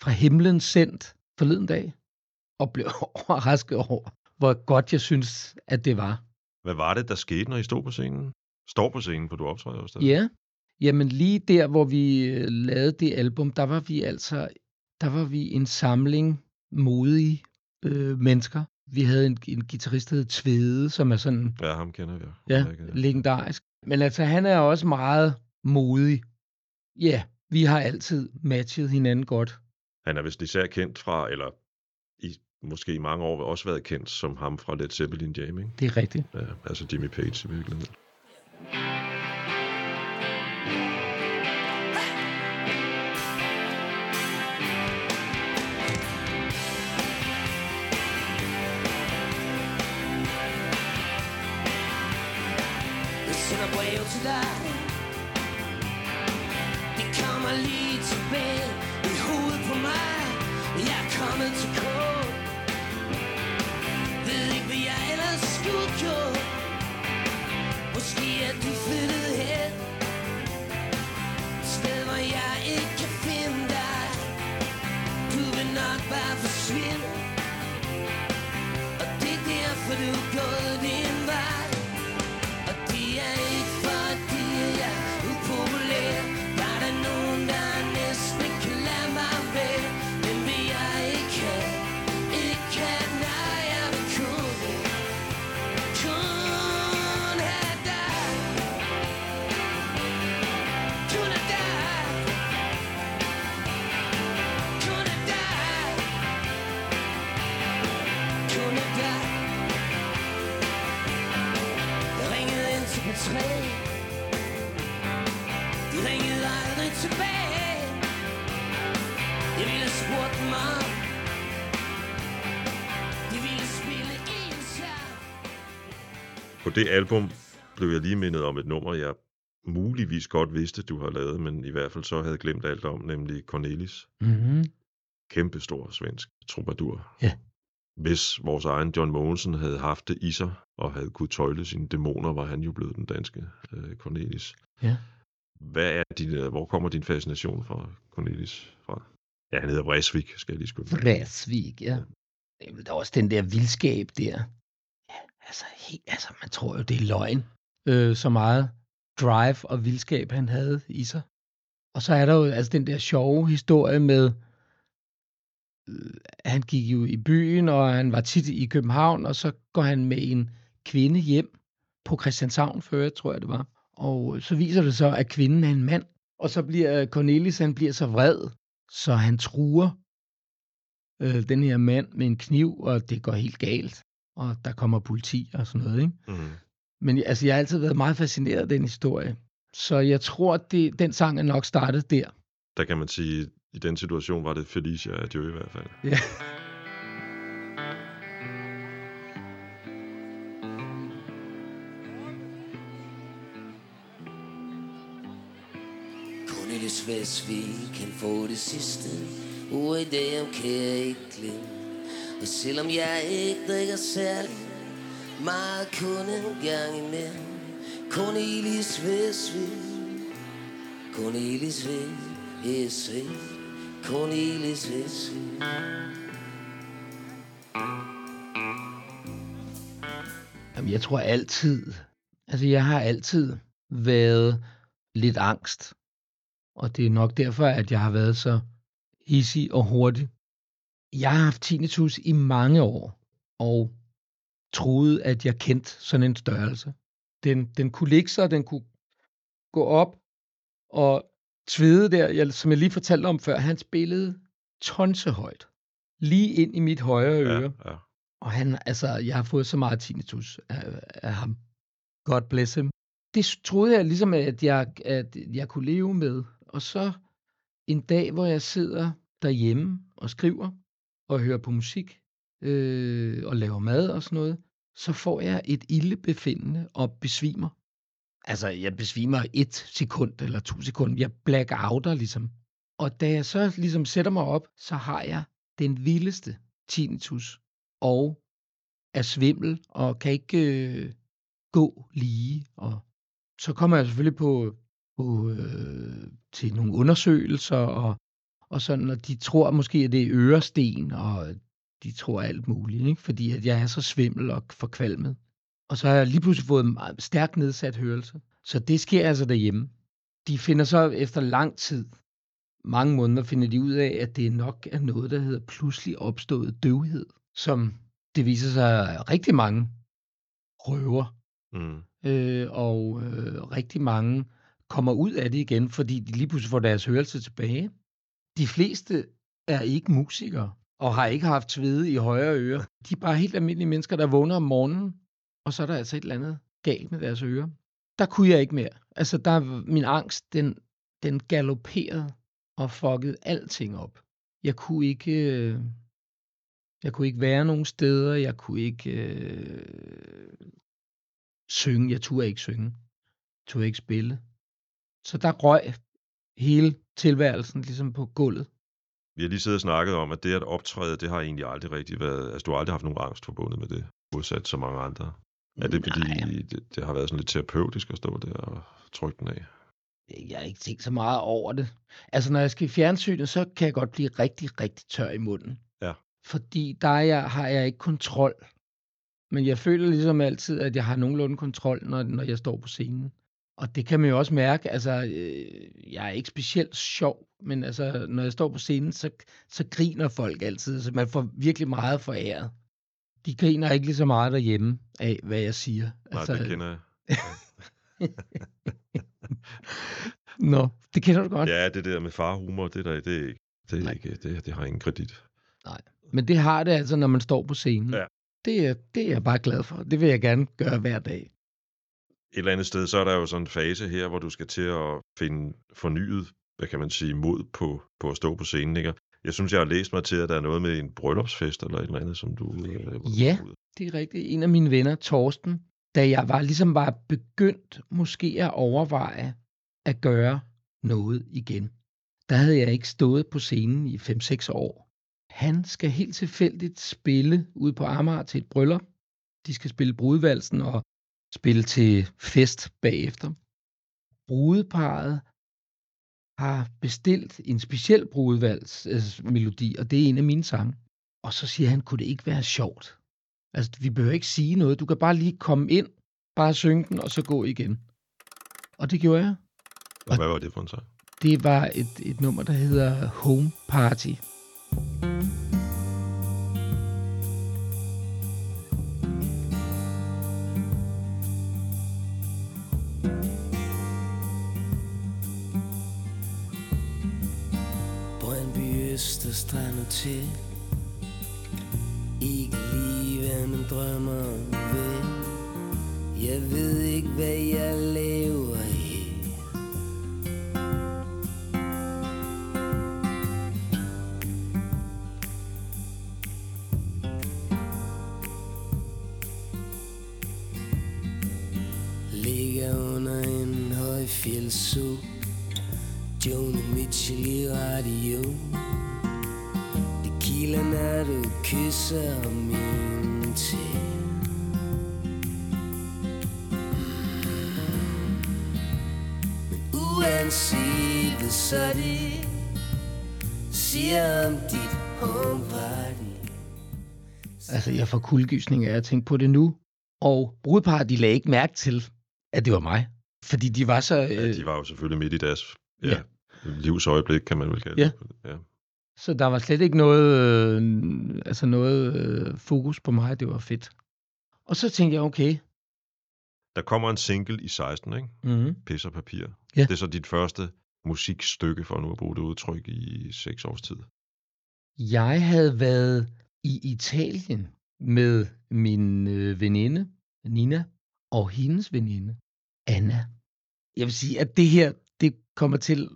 fra Himlen sendt forleden dag, og blev overrasket over, hvor godt jeg synes, at det var. Hvad var det, der skete, når I stod på scenen? Står på scenen, for du optræder jo stadig. Ja, jamen lige der, hvor vi øh, lavede det album, der var vi altså, der var vi en samling modige øh, mennesker. Vi havde en, en guitarist, der hed Tvede, som er sådan Ja, ham kender vi. Ja, udmærket, legendarisk. Men altså, han er også meget modig. Ja, vi har altid matchet hinanden godt. Han er vist især kendt fra, eller i, måske i mange år også været kendt som ham fra Led Zeppelin Jam, ikke? Det er rigtigt. Ja, altså Jimmy Page i virkeligheden. Sender brev til dig Det På det album blev jeg lige mindet om et nummer, jeg muligvis godt vidste, du har lavet, men i hvert fald så havde glemt alt om, nemlig Cornelis. Mm-hmm. Kæmpestor svensk troubadour. Ja. Hvis vores egen John Mogensen havde haft det i sig, og havde kunne tøjle sine dæmoner, var han jo blevet den danske øh, Cornelis. Ja. Hvad er din, øh, hvor kommer din fascination fra Cornelis fra? Ja, han hedder Vresvik, skal jeg lige skynde. mig. Fræsvig, ja. Det er også den der vildskab der. Altså, helt, altså man tror jo, det er løgn. Øh, så meget drive og vildskab, han havde i sig. Og så er der jo altså den der sjove historie med, øh, han gik jo i byen, og han var tit i København, og så går han med en kvinde hjem på Christianshavn før, tror jeg det var. Og øh, så viser det så, at kvinden er en mand. Og så bliver øh, Cornelis, han bliver så vred, så han truer øh, den her mand med en kniv, og det går helt galt. Og der kommer politi og sådan noget, ikke? Mm. Men altså, jeg har altid været meget fascineret af den historie. Så jeg tror, det, den sang er nok startet der. Der kan man sige, i den situation var det Felicia Adieu i hvert fald. Ja. Cornelis Vestvig kan få det sidste Ord i dag kan jeg ikke glemme og selvom jeg ikke drikker særlig Meget kun en gang imellem Cornelis Vestvig Cornelis Vestvig Cornelis Vestvig Jamen, jeg tror altid, altså jeg har altid været lidt angst. Og det er nok derfor, at jeg har været så hissig og hurtig. Jeg har haft tinnitus i mange år, og troede, at jeg kendte sådan en størrelse. Den, den kunne ligge sig, den kunne gå op, og Tvede der, jeg, som jeg lige fortalte om før, han spillede tonsehøjt. Lige ind i mit højre øre. Ja, ja. Og han, altså, jeg har fået så meget tinnitus af, af ham. God bless him. Det troede jeg ligesom, at jeg, at jeg kunne leve med. Og så en dag, hvor jeg sidder derhjemme og skriver og hører på musik øh, og laver mad og sådan noget, så får jeg et ildebefindende og besvimer. Altså, jeg besvimer et sekund eller to sekunder. Jeg blacker outer ligesom. Og da jeg så ligesom sætter mig op, så har jeg den vildeste tinnitus og er svimmel og kan ikke øh, gå lige. Og så kommer jeg selvfølgelig på, på øh, til nogle undersøgelser, og, og sådan, og de tror måske, at det er øresten, og de tror alt muligt, ikke? fordi at jeg er så svimmel og forkvalmet. Og så har jeg lige pludselig fået en meget stærk nedsat hørelse. Så det sker altså derhjemme. De finder så efter lang tid, mange måneder, finder de ud af, at det nok er noget, der hedder pludselig opstået døvhed, som det viser sig rigtig mange røver, Mm. øh, og øh, rigtig mange kommer ud af det igen, fordi de lige pludselig får deres hørelse tilbage. De fleste er ikke musikere, og har ikke haft svede i højre øre. De er bare helt almindelige mennesker, der vågner om morgenen, og så er der altså et eller andet galt med deres ører. Der kunne jeg ikke mere. Altså, der, min angst, den, den galopperede og fuckede alting op. Jeg kunne ikke, øh, jeg kunne ikke være nogen steder, jeg kunne ikke øh, synge, jeg turde ikke synge, jeg turde ikke spille. Så der røg hele tilværelsen ligesom på gulvet. Vi har lige siddet og snakket om, at det at optræde, det har egentlig aldrig rigtig været... Altså, du har aldrig haft nogen angst forbundet med det, modsat så mange andre. Er det fordi, Nej, det, det har været sådan lidt terapeutisk at stå der og trykke den af? jeg har ikke tænkt så meget over det. Altså, når jeg skal i fjernsynet, så kan jeg godt blive rigtig, rigtig tør i munden. Ja. Fordi der er jeg, har jeg ikke kontrol. Men jeg føler ligesom altid, at jeg har nogenlunde kontrol, når, når jeg står på scenen. Og det kan man jo også mærke. Altså, øh, jeg er ikke specielt sjov, men altså, når jeg står på scenen, så, så griner folk altid. Så man får virkelig meget foræret. De griner ikke lige så meget derhjemme af, hvad jeg siger. Nej, Altså, det kender jeg. Nå, det kender du godt. Ja, det der med farhumor, det der, det er ikke... Det, er Nej. ikke, det, det har ingen kredit. Men det har det altså, når man står på scenen. Ja. Det, er, det er jeg bare glad for. Det vil jeg gerne gøre hver dag. Eller andet sted, så er der jo sådan en fase her, hvor du skal til at finde fornyet, hvad kan man sige, mod på, på at stå på scenen, ikke? Jeg synes, jeg har læst mig til, at der er noget med en bryllupsfest eller et eller andet, som du... Øh, Ja. Det er rigtigt. En af mine venner, Torsten, da jeg var ligesom var begyndt måske at overveje at gøre noget igen, der havde jeg ikke stået på scenen i 5-6 år. Han skal helt tilfældigt spille ude på Amager til et bryllup. De skal spille brudvalsen og spille til fest bagefter. Brudeparet har bestilt en speciel brudevalsmelodi, og det er en af mine sange. Og så siger han, kunne det ikke være sjovt? Altså, vi behøver ikke sige noget. Du kan bare lige komme ind, bare synge den, og så gå igen. Og det gjorde jeg. Og hvad var det for en sang? Det var et, et nummer, der hedder Home Party. Brøndby til. Ikke lige hvad man drømmer ved Jeg ved ikke hvad jeg laver. Altså, jeg får kuldegysning af at tænke på det nu. Og brudeparret, de lagde ikke mærke til, at det var mig. Fordi de var så... Ja, Øh, de var jo selvfølgelig midt i deres ja, Ja. livsøjeblik, kan man vel kalde Ja. det. Ja. så der var slet ikke noget, øh, altså noget øh, fokus på mig. Det var fedt. Og så tænkte jeg, okay. Der kommer en single i 16, ikke? Mm-hmm. Pis og papir. Ja. Det er så dit første musikstykke, for nu at bruge det udtryk, i seks års tid. Jeg havde været i Italien med min øh, veninde, Nina, og hendes veninde, Anna. Jeg vil sige, at det her, det kommer til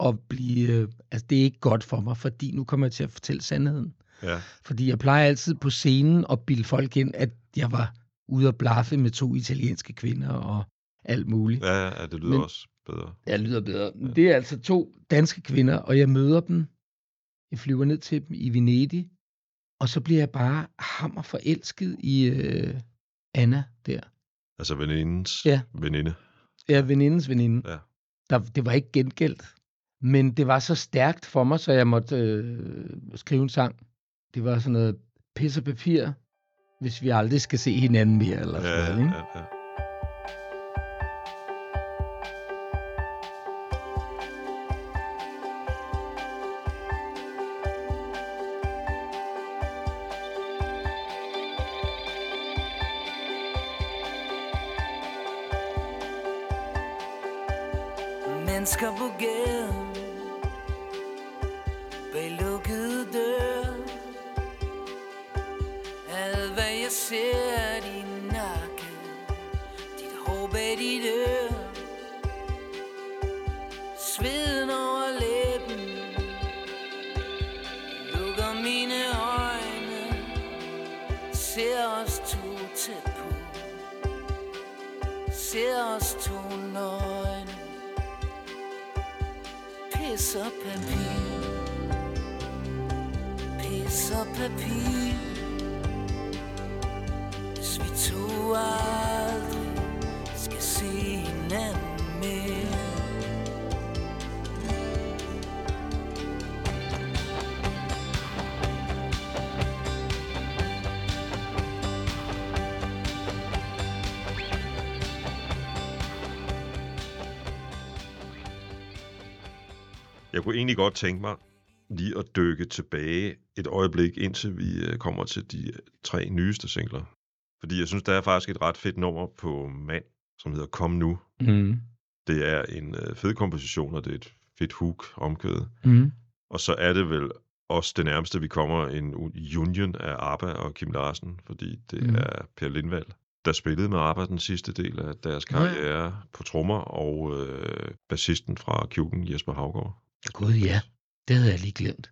at blive, øh, altså det er ikke godt for mig, fordi nu kommer jeg til at fortælle sandheden. Ja, Fordi jeg plejer altid på scenen at bilde folk ind, at jeg var ude at blaffe med to italienske kvinder og alt muligt. ja, ja det lyder Men- også bedre. Jeg lyder bedre. Ja. Det er altså to danske kvinder, og jeg møder dem. Jeg flyver ned til dem i Venedig, og så bliver jeg bare hammer forelsket i øh, Anna der. Altså venindens Ja. veninde. Er venindens veninde. Ja. Der, det var ikke gengældt, men det var så stærkt for mig, så jeg måtte øh, skrive en sang. Det var sådan noget pis og papir, hvis vi aldrig skal se hinanden mere, eller sådan Ja, noget, ikke? ja, ja. Jeg kunne egentlig godt tænke mig lige at dykke tilbage et øjeblik, indtil vi øh, kommer til de øh, tre nyeste singler. Fordi jeg synes, der er faktisk et ret fedt nummer på Mand, som hedder Kom Nu. Mm. Det er en øh, fed komposition, og det er et fedt hook omkødet. Mm. Og så er det vel også det nærmeste, vi kommer en union af ABBA og Kim Larsen, fordi det mm. er Per Lindvald, der spillede med ABBA den sidste del af deres ja. karriere på trommer, og øh, bassisten fra Kjuken, Jesper Havgaard. Gud ja, det havde jeg lige glemt.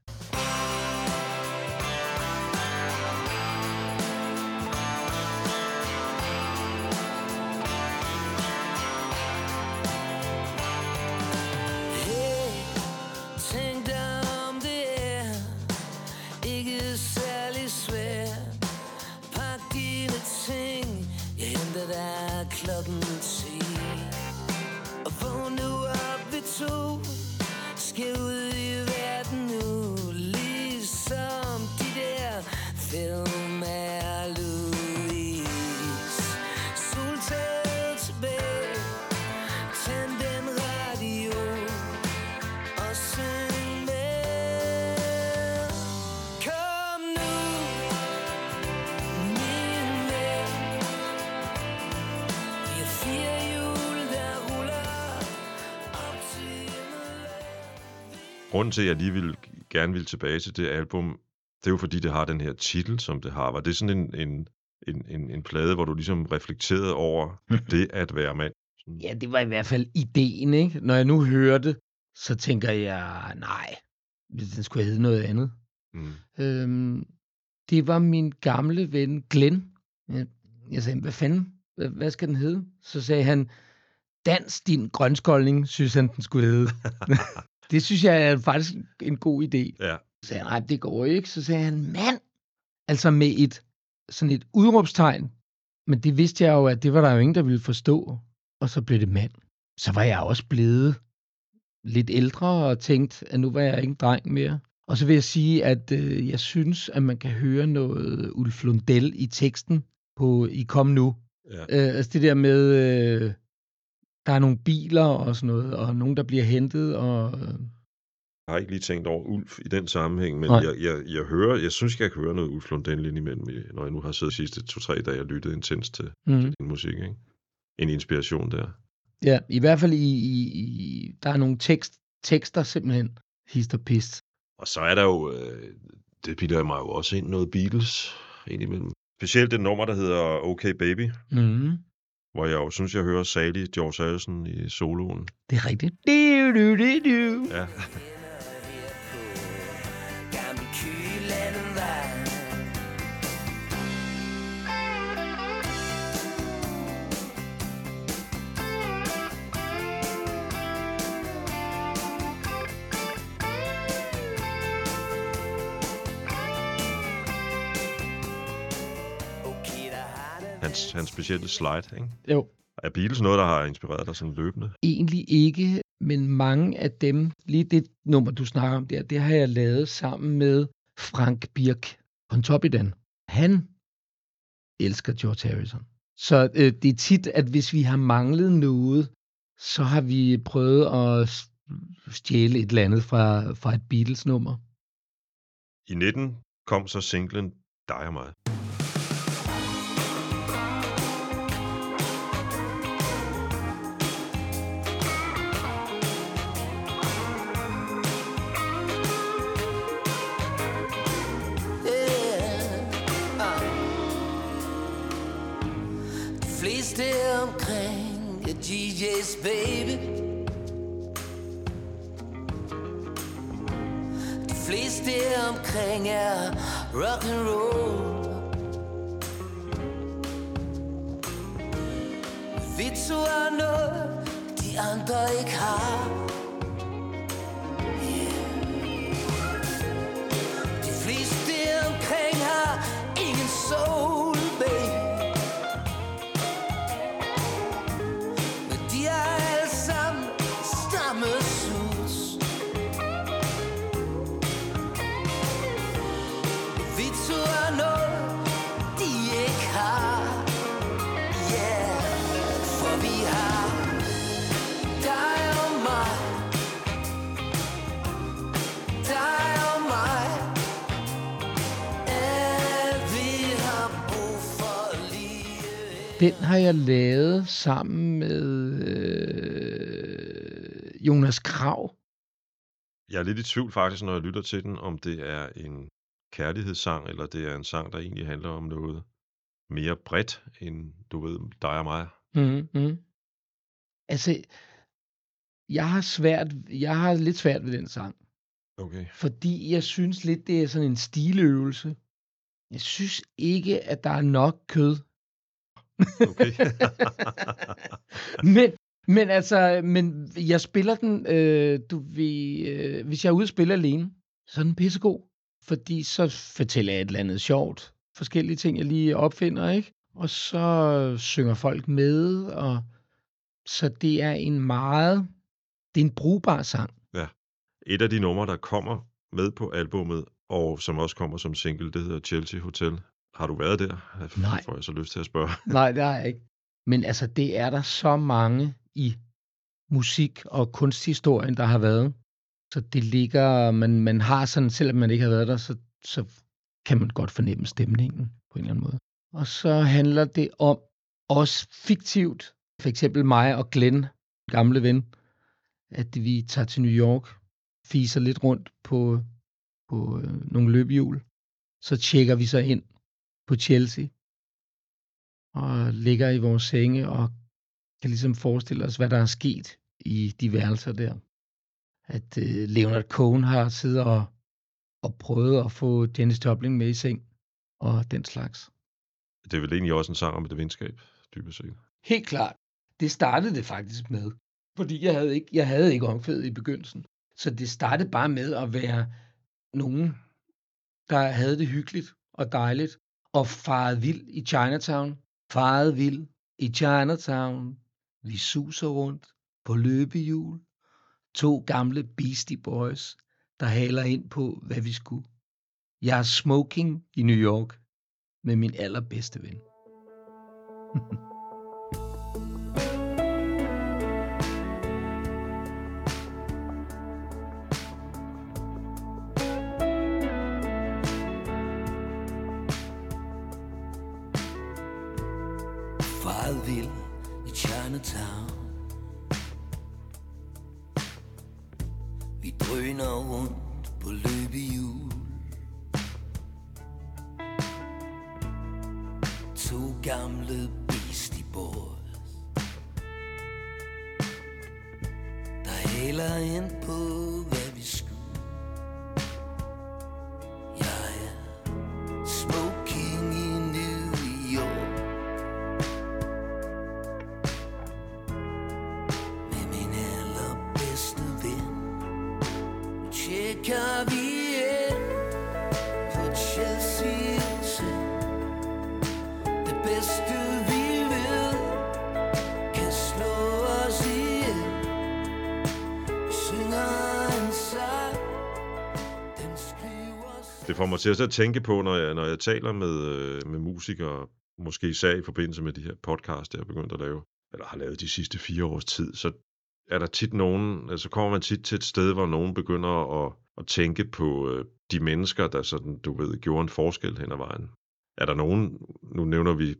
Grunden til, at jeg lige vil, gerne vil tilbage til det album, det er jo fordi, det har den her titel, som det har. Var det sådan en, en, en, en, en plade, hvor du ligesom reflekterede over det at være mand? Ja, det var i hvert fald ideen, ikke? Når jeg nu hører det, så tænker jeg, nej, den skulle hedde noget andet. Mm. Øhm, det var min gamle ven Glenn. Jeg, jeg sagde, hvad fanden, hvad, hvad skal den hedde? Så sagde han, Dans din grønskoldning, synes han, den skulle hedde. det synes jeg er faktisk en god idé. Ja, Så sagde jeg, nej, det går ikke. Så sagde han, mand! Altså med et sådan et udråbstegn. Men det vidste jeg jo, at det var der jo ingen, der ville forstå. Og så blev det mand. Så var jeg også blevet lidt ældre og tænkt, at nu var jeg ikke en dreng mere. Og så vil jeg sige, at øh, jeg synes, at man kan høre noget Ulf Lundell i teksten på I Kom Nu. ja. Øh, altså det der med, øh, der er nogle biler og sådan noget, og nogen, der bliver hentet, og øh, Jeg har ikke lige tænkt over Ulf i den sammenhæng, men Nej. jeg, jeg, jeg, hører, jeg synes, jeg kan høre noget Ulf Lundell indimellem, i- når jeg nu har siddet de sidste to-tre dage og lyttet intens til, mm. til din musik. Ikke? En inspiration der. Ja, i hvert fald i, i, i der er nogle tekst, tekster simpelthen hist og pist. Og så er der jo, øh, det bilder mig jo også ind noget Beatles indimellem. Specielt det nummer, der hedder Okay Baby, Mm. Hvor jeg jo synes, jeg hører salig George Harrison i soloen. Det er rigtigt. Du, du, du, du. Ja, hans, hans specielle slide. Ikke? Jo, Er Beatles noget, der har inspireret dig sådan løbende? egentlig ikke, men mange af dem, lige det nummer, du snakker om der, det har jeg lavet sammen med Frank Birk Pontoppidan. Han elsker George Harrison. Så øh, det er tit, at hvis vi har manglet noget, så har vi prøvet at stjæle et eller andet fra, fra et Beatles-nummer. I 19 kom så singlen Dig og mig. Yes, baby. De fleste omkring er rock and roll. Vi to er noget, de andre ikke har? Den har jeg lavet sammen med øh, Jonas Krav. Jeg er lidt i tvivl faktisk, når jeg lytter til den, om det er en kærlighedssang, eller det er en sang, der egentlig handler om noget mere bredt end, du ved, dig og mig? Mhm, mhm. Altså, jeg har svært jeg har lidt svært ved den sang. Okay. Fordi jeg synes lidt, det er sådan en stiløvelse. Jeg synes ikke, at der er nok kød. Okay. Men men altså, men jeg spiller den, øh, du ved, øh, hvis jeg er ude og spille alene, så er den pissegod. Fordi så fortæller jeg et eller andet sjovt. Forskellige ting, jeg lige opfinder, ikke? Og så synger folk med, og så det er en meget det er en brugbar sang. Et af de numre, der kommer med på albummet, og som også kommer som single, det hedder Chelsea Hotel. Har du været der? Nej. Får jeg så lyst til at spørge. Nej, det har jeg ikke. Men altså, det er der så mange i musik- og kunsthistorien, der har været. Så det ligger, man, man har sådan, selvom man ikke har været der, så, så kan man godt fornemme stemningen på en eller anden måde. Og så handler det om, også fiktivt, for eksempel mig og Glenn, gamle ven, at vi tager til New York, fiser lidt rundt på, på øh, nogle løbehjul. Så tjekker vi så ind på Chelsea og ligger i vores senge og kan ligesom forestille os, hvad der er sket i de værelser der. At øh, Leonard Cohen har siddet og, og prøvet at få Janis Joplin med i seng og den slags. Det er vel egentlig også en sang om et venskab, dybest set. Helt klart. Det startede det faktisk med. Fordi jeg havde ikke, jeg havde ikke omkvædet i begyndelsen. Så det startede bare med at være nogen, der havde det hyggeligt og dejligt, og faret vild i Chinatown. Faret vild i Chinatown. Vi suser rundt på løbehjul. To gamle Beastie Boys, der haler ind på, hvad vi skulle. Jeg er smoking i New York med min allerbedste ven. i til at tænke på, når jeg, når jeg taler med, øh, med musikere, måske især i forbindelse med de her podcasts, jeg har begyndt at lave, eller har lavet de sidste fire års tid, så er der tit nogen, altså kommer man tit til et sted, hvor nogen begynder at, at tænke på øh, de mennesker, der sådan, du ved, gjorde en forskel hen ad vejen. Er der nogen, nu nævner vi,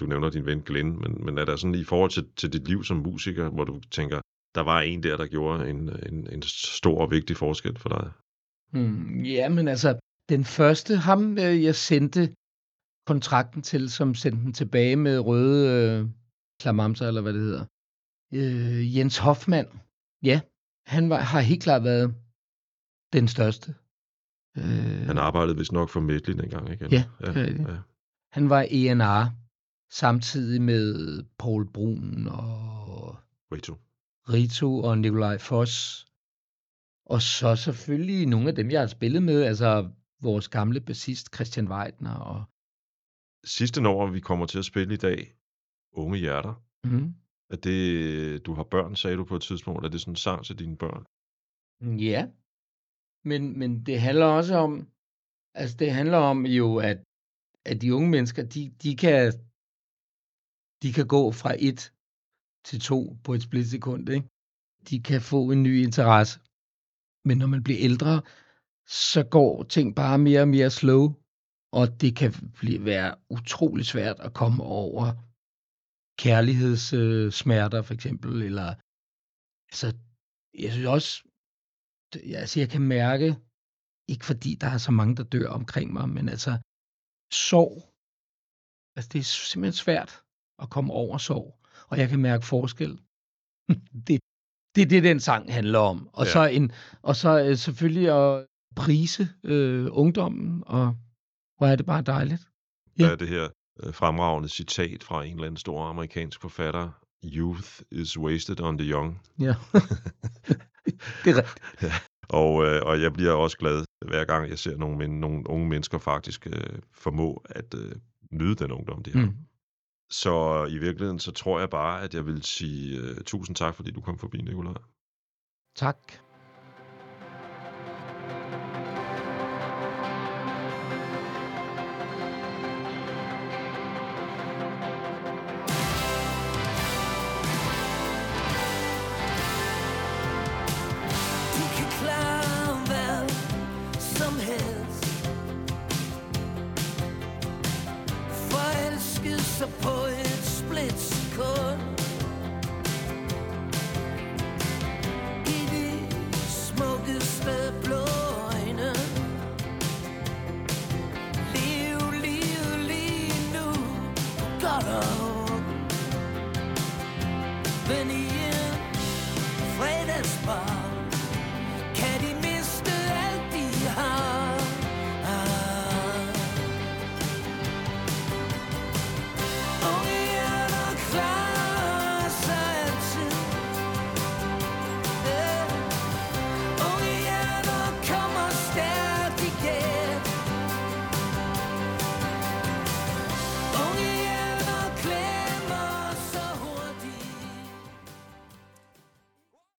du nævner din ven Glenn, men, men er der sådan i forhold til, til dit liv som musiker, hvor du tænker, der var en der, der gjorde en, en, en stor og vigtig forskel for dig? Hmm, ja, men altså, den første, ham øh, jeg sendte kontrakten til, som sendte den tilbage med røde øh, klamamser, eller hvad det hedder. Øh, Jens Hoffmann, ja, han var, har helt klart været den største. Øh, Han arbejdede vist nok for Medley dengang, ikke? Ja, ja, det ja. han var ENR, samtidig med Paul Brun og Rito. Rito og Nikolaj Foss. Og så selvfølgelig nogle af dem, jeg har spillet med, altså vores gamle bassist Christian Weidner. Og, Sidste nummer, vi kommer til at spille i dag, Unge Hjerter, mm, er det, du har børn, sagde du på et tidspunkt, er det sådan en sang til dine børn? ja, men, men det handler også om, altså det handler om jo, at, at de unge mennesker, de, de, kan, de kan gå fra et til to på et splitsekund, ikke? De kan få en ny interesse. Men når man bliver ældre, så går ting bare mere og mere slow, og det kan blive, være utrolig svært at komme over kærlighedssmerter, øh, for eksempel, eller altså, jeg synes også, det- altså jeg kan mærke, ikke fordi der er så mange, der dør omkring mig, men altså, sorg Altså, det er simpelthen svært at komme over sorg, og jeg kan mærke forskel. det, det er det, den sang handler om. Og Ja. så, en, og så øh, selvfølgelig at prise øh, ungdommen, og hvor er det bare dejligt. Der Ja. er det her øh, fremragende citat fra en eller anden stor amerikansk forfatter. Youth is wasted on the young. Ja. det er rigtigt. Og, øh, og jeg bliver også glad, hver gang jeg ser nogle, men, nogle unge mennesker faktisk øh, formå at øh, nyde den ungdom, de har. Mm. Så i virkeligheden, så tror jeg bare, at jeg vil sige uh, tusind tak, fordi du kom forbi, Nicolaj. Tak.